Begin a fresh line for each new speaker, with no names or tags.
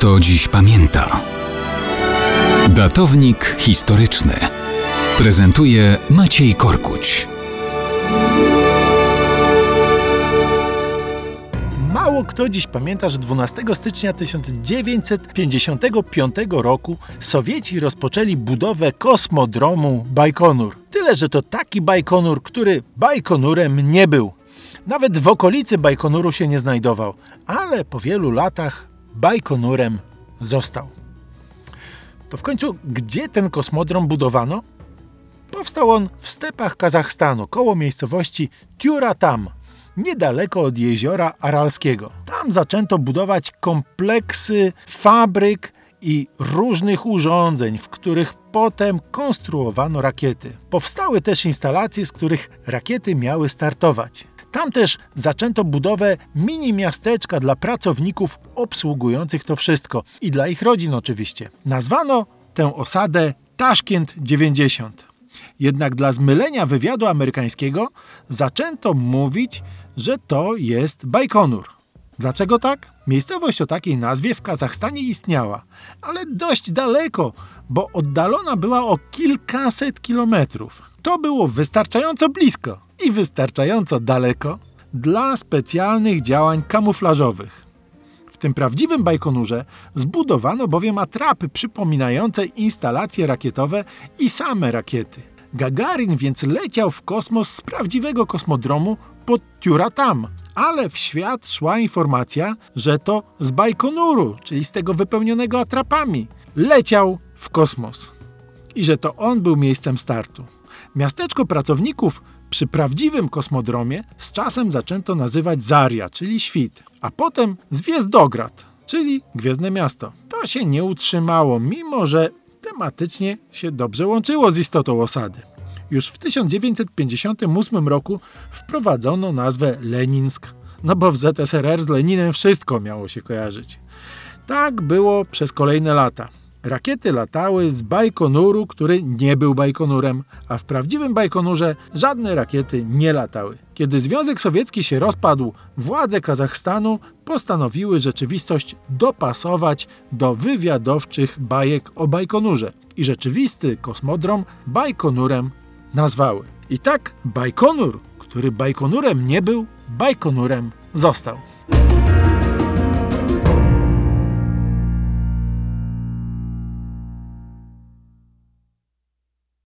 kto dziś pamięta. Datownik historyczny prezentuje Maciej Korkuć.
Mało kto dziś pamięta, że 12 stycznia 1955 roku Sowieci rozpoczęli budowę kosmodromu Bajkonur. Tyle, że to taki Bajkonur, który Bajkonurem nie był. Nawet w okolicy Bajkonuru się nie znajdował, ale po wielu latach Bajkonurem został. To w końcu gdzie ten kosmodrom budowano? Powstał on w stepach Kazachstanu, koło miejscowości Tiuratam, niedaleko od jeziora Aralskiego. Tam zaczęto budować kompleksy fabryk i różnych urządzeń, w których potem konstruowano rakiety. Powstały też instalacje, z których rakiety miały startować. Tam też zaczęto budowę mini miasteczka dla pracowników obsługujących to wszystko i dla ich rodzin oczywiście. Nazwano tę osadę Taszkent 90. Jednak dla zmylenia wywiadu amerykańskiego zaczęto mówić, że to jest Bajkonur. Dlaczego tak? Miejscowość o takiej nazwie w Kazachstanie istniała, ale dość daleko, bo oddalona była o kilkaset kilometrów. To było wystarczająco blisko i wystarczająco daleko dla specjalnych działań kamuflażowych. W tym prawdziwym Bajkonurze zbudowano bowiem atrapy przypominające instalacje rakietowe i same rakiety. Gagarin więc leciał w kosmos z prawdziwego kosmodromu pod Tiuratam, ale w świat szła informacja, że to z Bajkonuru, czyli z tego wypełnionego atrapami, leciał w kosmos i że to on był miejscem startu. Miasteczko pracowników przy prawdziwym kosmodromie z czasem zaczęto nazywać Zaria, czyli świt, a potem Zwiezdograd, czyli Gwiezdne Miasto. To się nie utrzymało, mimo że tematycznie się dobrze łączyło z istotą osady. Już w 1958 roku wprowadzono nazwę Leninsk, no bo w ZSRR z Leninem wszystko miało się kojarzyć. Tak było przez kolejne lata. Rakiety latały z Bajkonuru, który nie był Bajkonurem, a w prawdziwym Bajkonurze żadne rakiety nie latały. Kiedy Związek Sowiecki się rozpadł, władze Kazachstanu postanowiły rzeczywistość dopasować do wywiadowczych bajek o Bajkonurze i rzeczywisty kosmodrom Bajkonurem nazwały. I tak Bajkonur, który Bajkonurem nie był, Bajkonurem został.